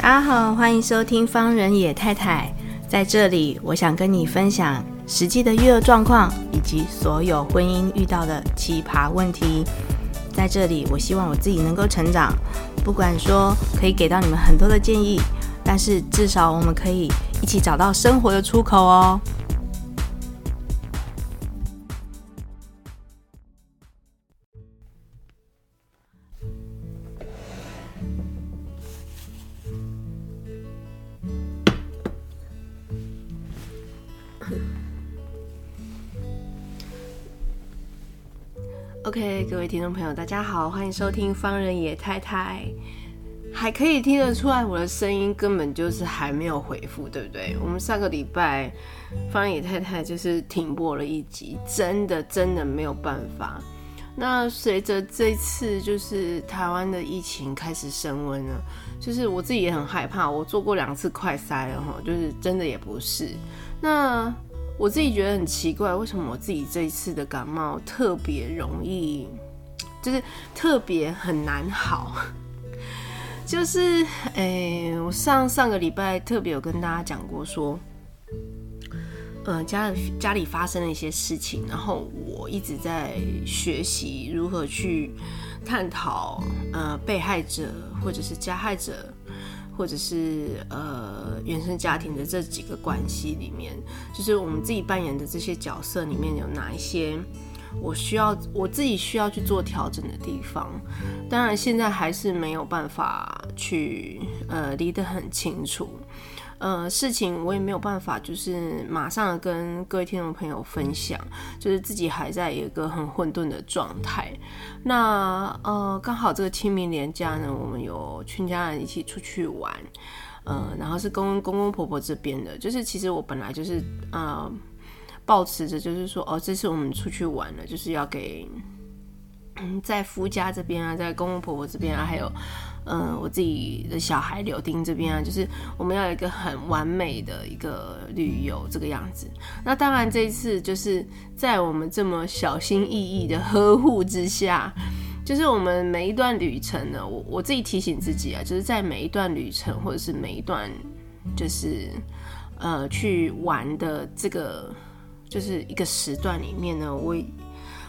大家好，欢迎收听方人野太太。在这里，我想跟你分享实际的育儿状况，以及所有婚姻遇到的奇葩问题。在这里，我希望我自己能够成长，不管说可以给到你们很多的建议，但是至少我们可以一起找到生活的出口哦。各位听众朋友，大家好，欢迎收听方人野太太。还可以听得出来，我的声音根本就是还没有回复，对不对？我们上个礼拜方人野太太就是停播了一集，真的真的没有办法。那随着这次就是台湾的疫情开始升温了，就是我自己也很害怕。我做过两次快筛了哈，就是真的也不是。那我自己觉得很奇怪，为什么我自己这一次的感冒特别容易，就是特别很难好？就是，诶、我上上个礼拜特别有跟大家讲过，说，呃，家家里发生了一些事情，然后我一直在学习如何去探讨，呃，被害者或者是加害者。或者是呃原生家庭的这几个关系里面，就是我们自己扮演的这些角色里面有哪一些我需要我自己需要去做调整的地方？当然现在还是没有办法去呃理得很清楚。呃，事情我也没有办法，就是马上跟各位听众朋友分享，就是自己还在一个很混沌的状态。那呃，刚好这个清明连假呢，我们有全家人一起出去玩，呃，然后是公公公婆婆这边的，就是其实我本来就是呃，抱持着就是说，哦，这次我们出去玩了，就是要给在夫家这边啊，在公公婆婆这边啊，还有。嗯，我自己的小孩柳丁这边啊，就是我们要有一个很完美的一个旅游这个样子。那当然这一次就是在我们这么小心翼翼的呵护之下，就是我们每一段旅程呢，我我自己提醒自己啊，就是在每一段旅程或者是每一段就是呃去玩的这个就是一个时段里面呢，我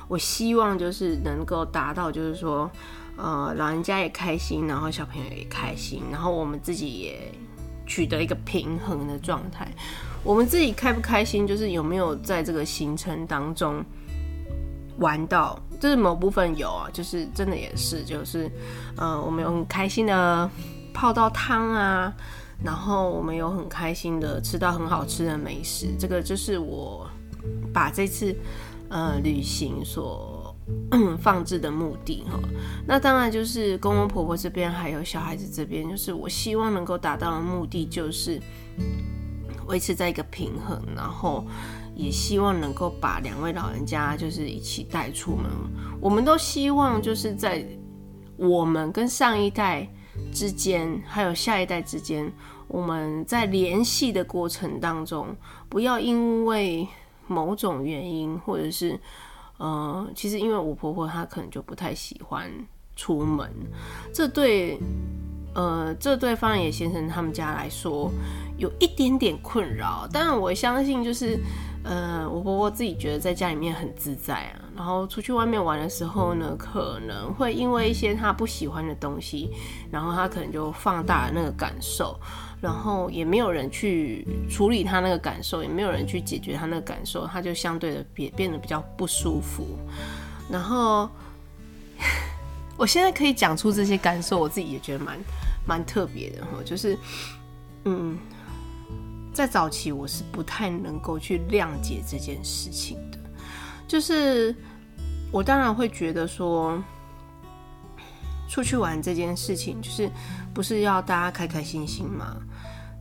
我希望就是能够达到就是说。呃，老人家也开心，然后小朋友也开心，然后我们自己也取得一个平衡的状态。我们自己开不开心，就是有没有在这个行程当中玩到，就是某部分有啊，就是真的也是，就是呃，我们有很开心的泡到汤啊，然后我们有很开心的吃到很好吃的美食，这个就是我把这次呃旅行所。放置的目的哈，那当然就是公公婆婆这边还有小孩子这边，就是我希望能够达到的目的，就是维持在一个平衡，然后也希望能够把两位老人家就是一起带出门。我们都希望就是在我们跟上一代之间，还有下一代之间，我们在联系的过程当中，不要因为某种原因或者是。呃，其实因为我婆婆她可能就不太喜欢出门，这对呃这对方野先生他们家来说有一点点困扰。当然我相信就是呃我婆婆自己觉得在家里面很自在啊，然后出去外面玩的时候呢，可能会因为一些她不喜欢的东西，然后她可能就放大了那个感受。然后也没有人去处理他那个感受，也没有人去解决他那个感受，他就相对的变变得比较不舒服。然后我现在可以讲出这些感受，我自己也觉得蛮蛮特别的哈。就是嗯，在早期我是不太能够去谅解这件事情的，就是我当然会觉得说。出去玩这件事情，就是不是要大家开开心心嘛？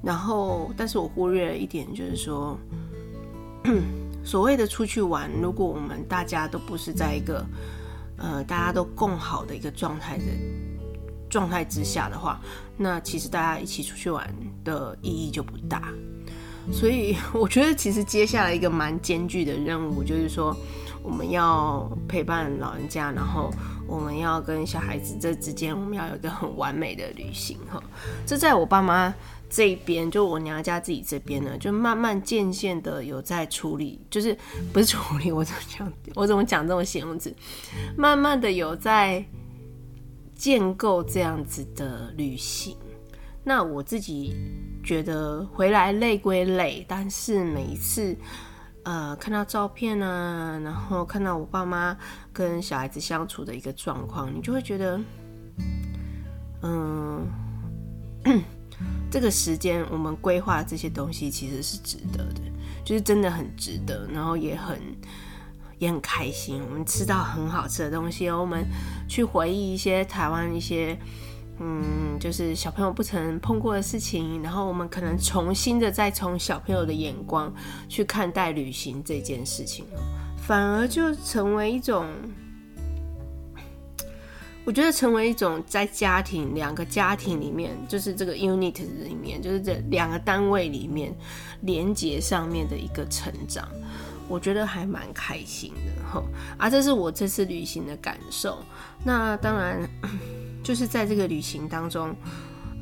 然后，但是我忽略了一点，就是说，所谓的出去玩，如果我们大家都不是在一个呃大家都共好的一个状态的状态之下的话，那其实大家一起出去玩的意义就不大。所以，我觉得其实接下来一个蛮艰巨的任务，就是说。我们要陪伴老人家，然后我们要跟小孩子这之间，我们要有一个很完美的旅行哈。这在我爸妈这边，就我娘家自己这边呢，就慢慢渐渐的有在处理，就是不是处理，我怎么讲？我怎么讲这种形容词？慢慢的有在建构这样子的旅行。那我自己觉得回来累归累，但是每一次。呃，看到照片啊，然后看到我爸妈跟小孩子相处的一个状况，你就会觉得，嗯，这个时间我们规划这些东西其实是值得的，就是真的很值得，然后也很也很开心。我们吃到很好吃的东西，我们去回忆一些台湾一些。嗯，就是小朋友不曾碰过的事情，然后我们可能重新的再从小朋友的眼光去看待旅行这件事情，反而就成为一种，我觉得成为一种在家庭两个家庭里面，就是这个 unit 里面，就是这两个单位里面连接上面的一个成长，我觉得还蛮开心的哈。啊，这是我这次旅行的感受。那当然。就是在这个旅行当中，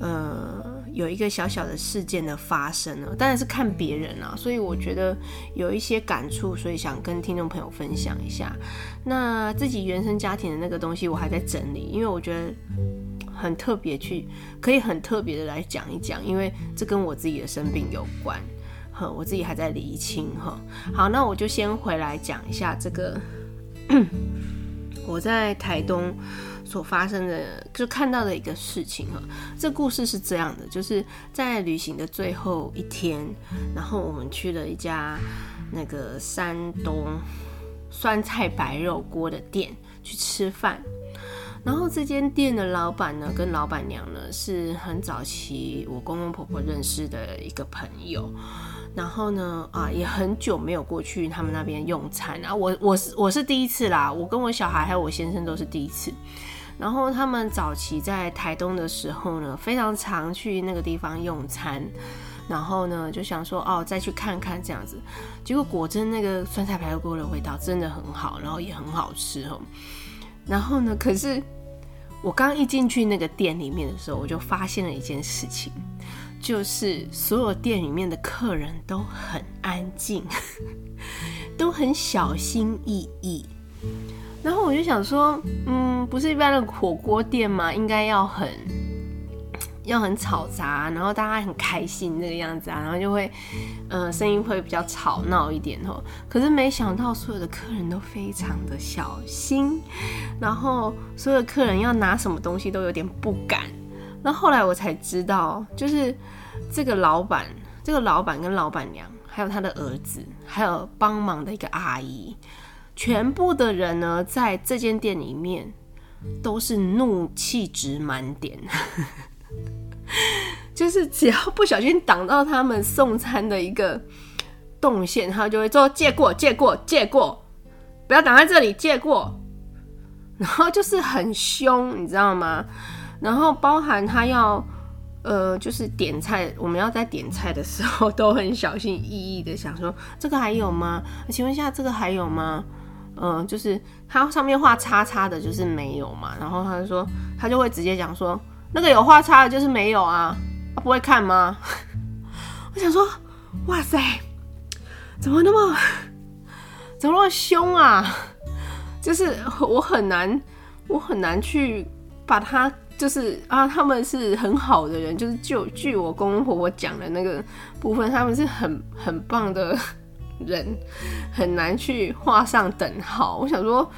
呃，有一个小小的事件的发生了，当然是看别人啊，所以我觉得有一些感触，所以想跟听众朋友分享一下。那自己原生家庭的那个东西，我还在整理，因为我觉得很特别，去可以很特别的来讲一讲，因为这跟我自己的生病有关，哈，我自己还在厘清哈。好，那我就先回来讲一下这个，我在台东。所发生的就看到的一个事情哈，这故事是这样的，就是在旅行的最后一天，然后我们去了一家那个山东酸菜白肉锅的店去吃饭，然后这间店的老板呢跟老板娘呢是很早期我公公婆婆认识的一个朋友，然后呢啊也很久没有过去他们那边用餐啊，我我是我是第一次啦，我跟我小孩还有我先生都是第一次。然后他们早期在台东的时候呢，非常常去那个地方用餐，然后呢就想说哦，再去看看这样子。结果果真那个酸菜排骨锅的味道真的很好，然后也很好吃哦。然后呢，可是我刚一进去那个店里面的时候，我就发现了一件事情，就是所有店里面的客人都很安静，都很小心翼翼。然后我就想说，嗯，不是一般的火锅店吗？应该要很要很吵杂，然后大家很开心这个样子啊，然后就会，呃，声音会比较吵闹一点哦。可是没想到所有的客人都非常的小心，然后所有的客人要拿什么东西都有点不敢。然后后来我才知道，就是这个老板，这个老板跟老板娘，还有他的儿子，还有帮忙的一个阿姨。全部的人呢，在这间店里面都是怒气值满点，就是只要不小心挡到他们送餐的一个动线，他就会说借过、借过、借过，不要挡在这里，借过。然后就是很凶，你知道吗？然后包含他要呃，就是点菜，我们要在点菜的时候 都很小心翼翼的想说这个还有吗？请问一下，这个还有吗？嗯，就是他上面画叉叉的，就是没有嘛。然后他就说，他就会直接讲说，那个有画叉的，就是没有啊。他不会看吗？我想说，哇塞，怎么那么，怎么那么凶啊？就是我很难，我很难去把他，就是啊，他们是很好的人，就是就据我公公婆婆讲的那个部分，他们是很很棒的。人很难去画上等号。我想说，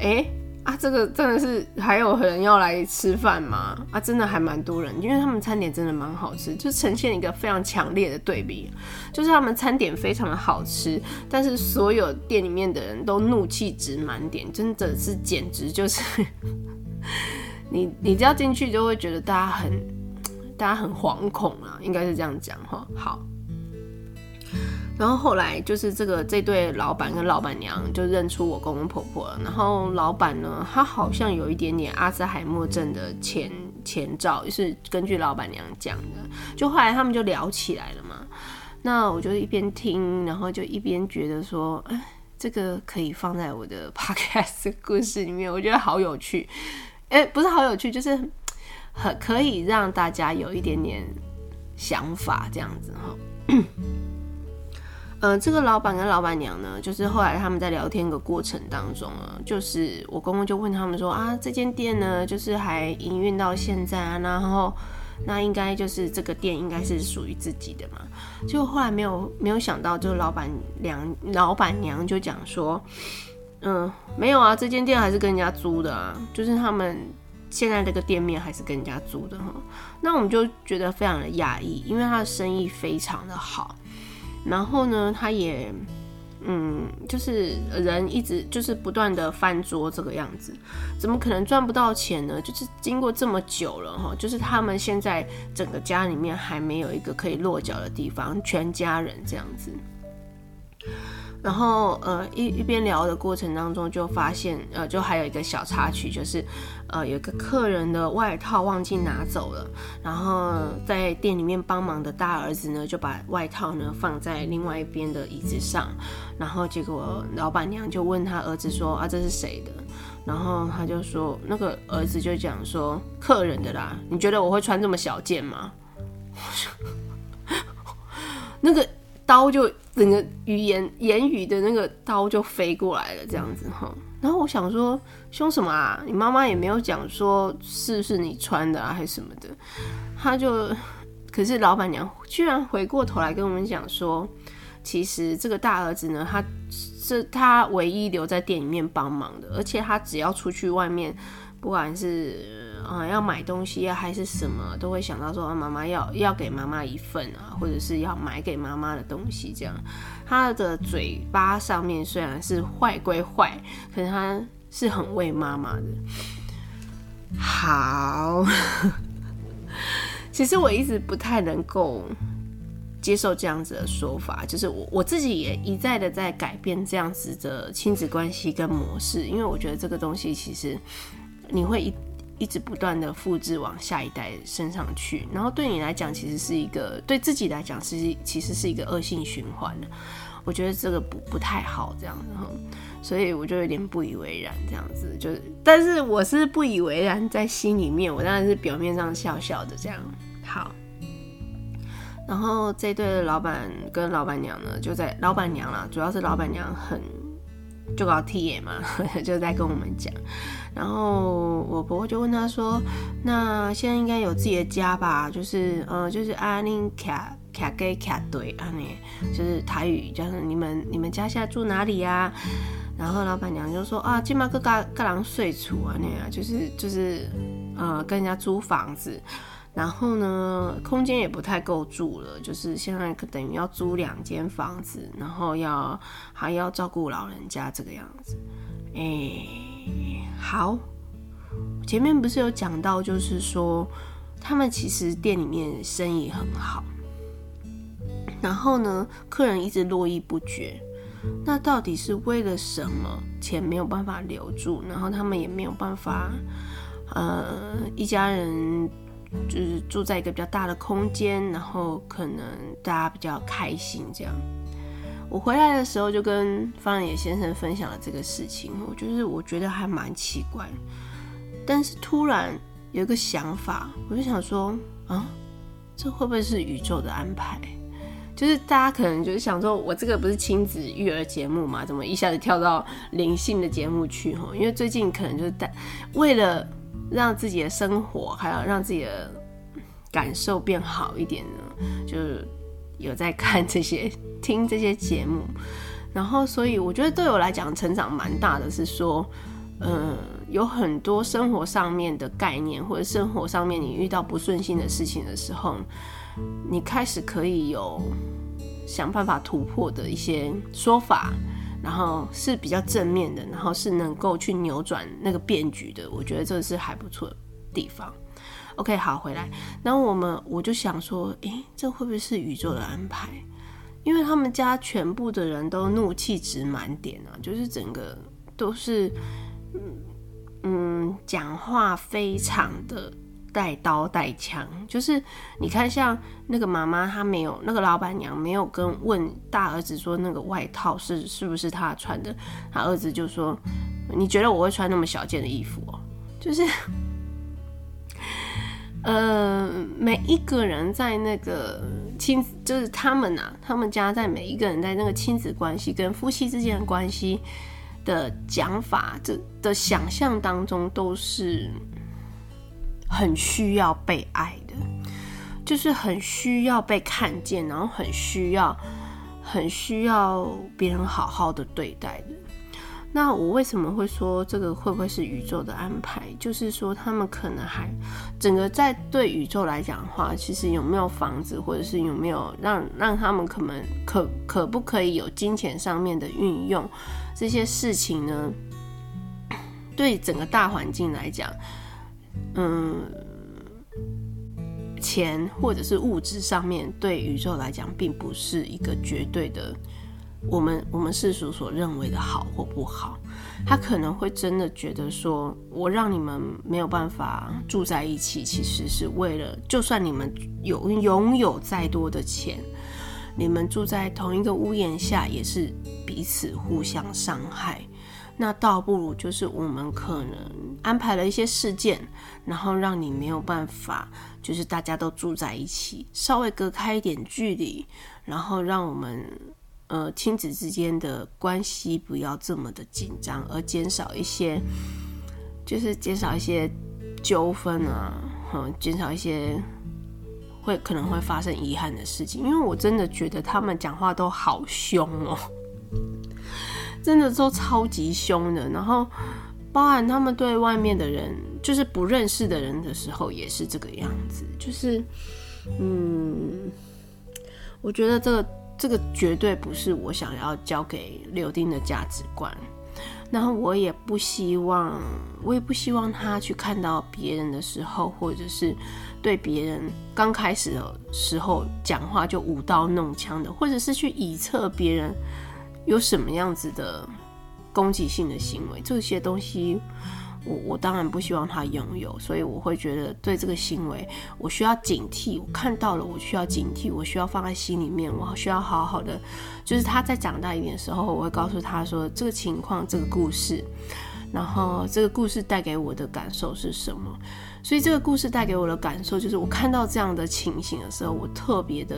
哎、啊，这个真的是还有人要来吃饭吗？啊，真的还蛮多人，因为他们餐点真的蛮好吃，就呈现一个非常强烈的对比，就是他们餐点非常的好吃，但是所有店里面的人都怒气值满点，真的是简直就是，你你只要进去就会觉得大家很大家很惶恐啊，应该是这样讲哈。好。然后后来就是这个这对老板跟老板娘就认出我公公婆婆。然后老板呢，他好像有一点点阿兹海默症的前前兆，是根据老板娘讲的。就后来他们就聊起来了嘛。那我就一边听，然后就一边觉得说，哎，这个可以放在我的 podcast 故事里面，我觉得好有趣。哎，不是好有趣，就是很可以让大家有一点点想法这样子哈。呃，这个老板跟老板娘呢，就是后来他们在聊天的过程当中啊，就是我公公就问他们说啊，这间店呢，就是还营运到现在啊，然后那应该就是这个店应该是属于自己的嘛。就后来没有没有想到，就是老板娘老板娘就讲说，嗯，没有啊，这间店还是跟人家租的啊，就是他们现在这个店面还是跟人家租的哈。那我们就觉得非常的讶异，因为他的生意非常的好。然后呢，他也，嗯，就是人一直就是不断的翻桌这个样子，怎么可能赚不到钱呢？就是经过这么久了哈，就是他们现在整个家里面还没有一个可以落脚的地方，全家人这样子。然后呃一一边聊的过程当中，就发现呃就还有一个小插曲，就是呃有个客人的外套忘记拿走了，然后在店里面帮忙的大儿子呢就把外套呢放在另外一边的椅子上，然后结果老板娘就问他儿子说啊，这是谁的？然后他就说那个儿子就讲说客人的啦，你觉得我会穿这么小件吗？那个。刀就整个语言言语的那个刀就飞过来了，这样子哈。然后我想说，凶什么啊？你妈妈也没有讲说是不是你穿的啊，还是什么的。他就，可是老板娘居然回过头来跟我们讲说，其实这个大儿子呢，他是他唯一留在店里面帮忙的，而且他只要出去外面，不管是。啊，要买东西啊，还是什么，都会想到说，妈妈要要给妈妈一份啊，或者是要买给妈妈的东西。这样，他的嘴巴上面虽然是坏归坏，可是他是很为妈妈的。好，其实我一直不太能够接受这样子的说法，就是我我自己也一再的在改变这样子的亲子关系跟模式，因为我觉得这个东西其实你会一。一直不断的复制往下一代身上去，然后对你来讲，其实是一个对自己来讲是其实是一个恶性循环。我觉得这个不不太好，这样子，所以我就有点不以为然，这样子就是，但是我是不以为然，在心里面，我当然是表面上笑笑的这样。好，然后这对的老板跟老板娘呢，就在老板娘啦，主要是老板娘很。就搞 T 野嘛，就在跟我们讲。然后我婆婆就问他说：“那现在应该有自己的家吧？就是呃，就是阿宁卡卡给卡对啊，那就是台语，就是你们你们家现在住哪里呀？”然后老板娘就说：“啊，金马哥嘎嘎郎睡处啊，那样就是就是呃，跟人家租房子。”然后呢，空间也不太够住了，就是现在可等于要租两间房子，然后要还要照顾老人家这个样子。哎，好，前面不是有讲到，就是说他们其实店里面生意很好，然后呢，客人一直络绎不绝，那到底是为了什么？钱没有办法留住，然后他们也没有办法，呃，一家人。就是住在一个比较大的空间，然后可能大家比较开心这样。我回来的时候就跟方野先生分享了这个事情，我就是我觉得还蛮奇怪，但是突然有一个想法，我就想说啊，这会不会是宇宙的安排？就是大家可能就是想说，我这个不是亲子育儿节目嘛，怎么一下子跳到灵性的节目去？哈，因为最近可能就是为了。让自己的生活还有让自己的感受变好一点呢，就是有在看这些、听这些节目，然后所以我觉得对我来讲成长蛮大的，是说，嗯，有很多生活上面的概念，或者生活上面你遇到不顺心的事情的时候，你开始可以有想办法突破的一些说法。然后是比较正面的，然后是能够去扭转那个变局的，我觉得这是还不错地方。OK，好，回来，然后我们我就想说，诶，这会不会是宇宙的安排？因为他们家全部的人都怒气值满点啊，就是整个都是，嗯嗯，讲话非常的带刀带枪，就是你看，像那个妈妈，她没有那个老板娘没有跟问大儿子说那个外套是是不是他穿的，他儿子就说：“你觉得我会穿那么小件的衣服哦？”就是，呃，每一个人在那个亲，就是他们啊，他们家在每一个人在那个亲子关系跟夫妻之间的关系的讲法，这的想象当中都是。很需要被爱的，就是很需要被看见，然后很需要、很需要别人好好的对待的。那我为什么会说这个会不会是宇宙的安排？就是说他们可能还整个在对宇宙来讲的话，其实有没有房子，或者是有没有让让他们可能可可不可以有金钱上面的运用这些事情呢？对整个大环境来讲。嗯，钱或者是物质上面，对宇宙来讲，并不是一个绝对的，我们我们世俗所认为的好或不好。他可能会真的觉得说，我让你们没有办法住在一起，其实是为了，就算你们有拥有再多的钱，你们住在同一个屋檐下，也是彼此互相伤害。那倒不如就是我们可能安排了一些事件，然后让你没有办法，就是大家都住在一起，稍微隔开一点距离，然后让我们呃亲子之间的关系不要这么的紧张，而减少一些，就是减少一些纠纷啊，嗯，减少一些会可能会发生遗憾的事情。因为我真的觉得他们讲话都好凶哦。真的都超级凶的，然后包含他们对外面的人，就是不认识的人的时候，也是这个样子。就是，嗯，我觉得这个这个绝对不是我想要教给柳丁的价值观。然后我也不希望，我也不希望他去看到别人的时候，或者是对别人刚开始的时候讲话就舞刀弄枪的，或者是去臆测别人。有什么样子的攻击性的行为，这些东西我我当然不希望他拥有，所以我会觉得对这个行为我需要警惕。我看到了，我需要警惕，我需要放在心里面，我需要好好的。就是他在长大一点的时候，我会告诉他说这个情况、这个故事，然后这个故事带给我的感受是什么。所以这个故事带给我的感受就是，我看到这样的情形的时候，我特别的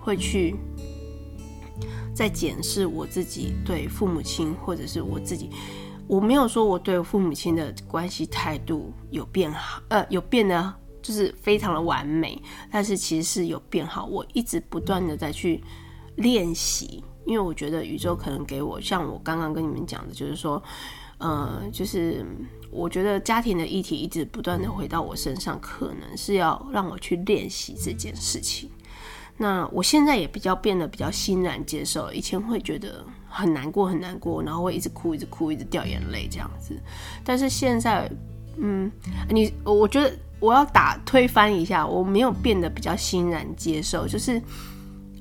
会去。在检视我自己对父母亲，或者是我自己，我没有说我对父母亲的关系态度有变好，呃，有变得就是非常的完美，但是其实是有变好。我一直不断的在去练习，因为我觉得宇宙可能给我，像我刚刚跟你们讲的，就是说，呃，就是我觉得家庭的议题一直不断的回到我身上，可能是要让我去练习这件事情。那我现在也比较变得比较欣然接受，以前会觉得很难过很难过，然后会一直哭一直哭一直掉眼泪这样子。但是现在，嗯，你我觉得我要打推翻一下，我没有变得比较欣然接受，就是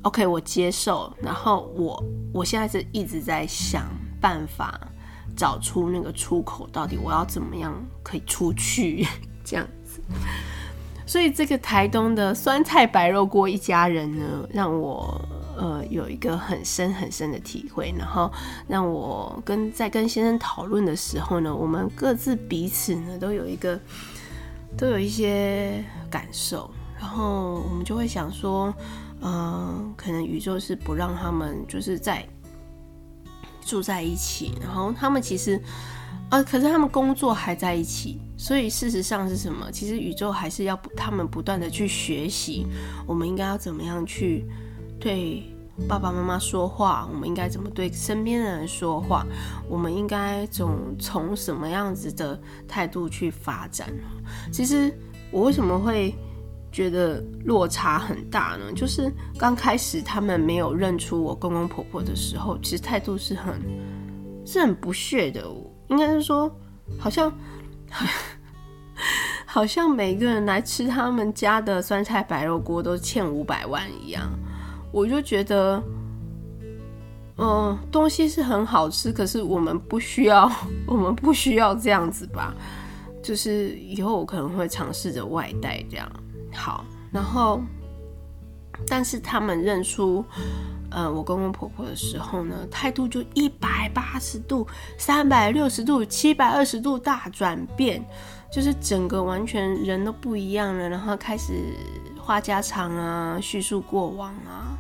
OK，我接受。然后我我现在是一直在想办法找出那个出口，到底我要怎么样可以出去 这样子。所以这个台东的酸菜白肉锅一家人呢，让我呃有一个很深很深的体会。然后让我跟在跟先生讨论的时候呢，我们各自彼此呢都有一个都有一些感受。然后我们就会想说，嗯、可能宇宙是不让他们就是在住在一起。然后他们其实。啊！可是他们工作还在一起，所以事实上是什么？其实宇宙还是要他们不断的去学习，我们应该要怎么样去对爸爸妈妈说话？我们应该怎么对身边的人说话？我们应该从从什么样子的态度去发展？其实我为什么会觉得落差很大呢？就是刚开始他们没有认出我公公婆婆的时候，其实态度是很是很不屑的。应该是说，好像，好像每个人来吃他们家的酸菜白肉锅都欠五百万一样。我就觉得，嗯、东西是很好吃，可是我们不需要，我们不需要这样子吧？就是以后我可能会尝试着外带这样。好，然后，但是他们认出，呃，我公公婆婆的时候呢，态度就一百八十度、三百六十度、七百二十度大转变，就是整个完全人都不一样了，然后开始话家常啊，叙述过往啊，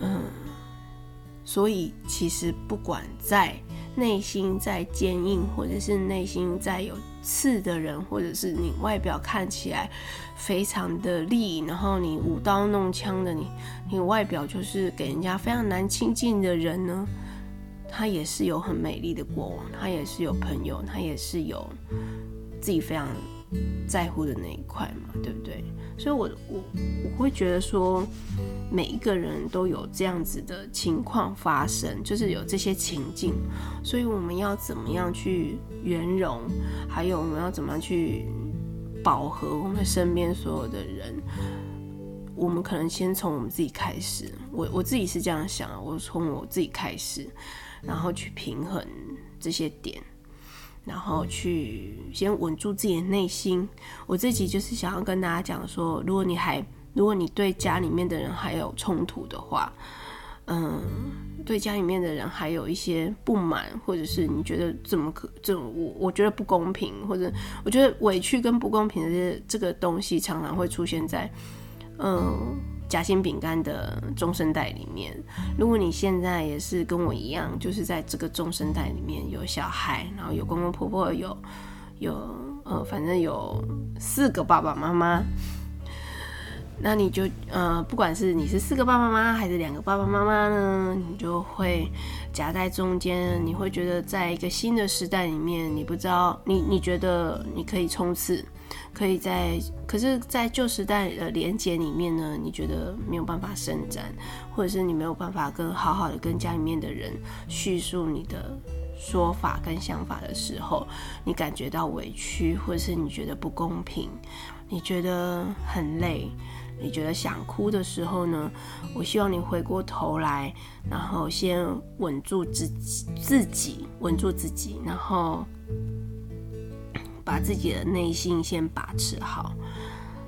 嗯，所以其实不管在。内心再坚硬，或者是内心再有刺的人，或者是你外表看起来非常的利，然后你舞刀弄枪的你，你外表就是给人家非常难亲近的人呢，他也是有很美丽的过往，他也是有朋友，他也是有自己非常在乎的那一块嘛，对不对？所以我，我我会觉得说，每一个人都有这样子的情况发生，就是有这些情境，所以我们要怎么样去圆融，还有我们要怎么样去饱和我们身边所有的人，我们可能先从我们自己开始。我我自己是这样想，我从我自己开始，然后去平衡这些点。然后去先稳住自己的内心。我自己就是想要跟大家讲说，如果你还，如果你对家里面的人还有冲突的话，嗯，对家里面的人还有一些不满，或者是你觉得怎么可，这种我我觉得不公平，或者我觉得委屈跟不公平的这个东西，常常会出现在，嗯。夹心饼干的中生代里面，如果你现在也是跟我一样，就是在这个中生代里面有小孩，然后有公公婆婆，有有呃，反正有四个爸爸妈妈，那你就呃，不管是你是四个爸爸妈妈还是两个爸爸妈妈呢，你就会夹在中间，你会觉得在一个新的时代里面，你不知道你你觉得你可以冲刺。可以在，可是，在旧时代的连结里面呢，你觉得没有办法伸展，或者是你没有办法跟好好的跟家里面的人叙述你的说法跟想法的时候，你感觉到委屈，或者是你觉得不公平，你觉得很累，你觉得想哭的时候呢，我希望你回过头来，然后先稳住自己，自己稳住自己，然后。把自己的内心先把持好，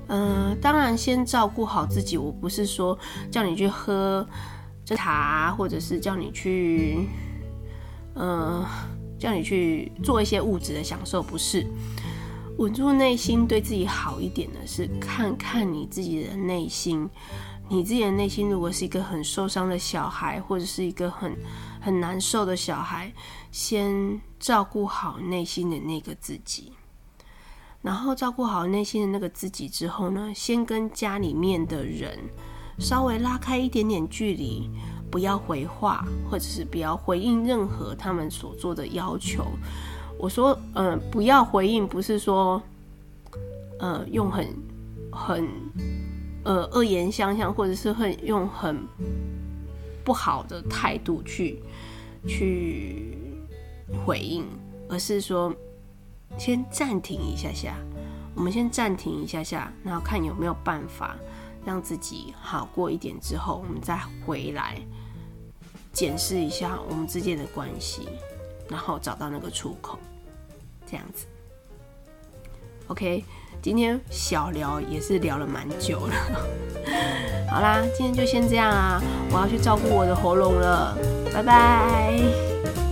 嗯、当然先照顾好自己。我不是说叫你去喝这茶，或者是叫你去，嗯、呃，叫你去做一些物质的享受，不是。稳住内心，对自己好一点的是看看你自己的内心。你自己的内心如果是一个很受伤的小孩，或者是一个很很难受的小孩，先照顾好内心的那个自己。然后照顾好内心的那个自己之后呢，先跟家里面的人稍微拉开一点点距离，不要回话，或者是不要回应任何他们所做的要求。我说，嗯、呃，不要回应，不是说，呃，用很很呃恶言相向，或者是很用很不好的态度去去回应，而是说。先暂停一下下，我们先暂停一下下，然后看有没有办法让自己好过一点之后，我们再回来检视一下我们之间的关系，然后找到那个出口，这样子。OK，今天小聊也是聊了蛮久了，好啦，今天就先这样啊，我要去照顾我的喉咙了，拜拜。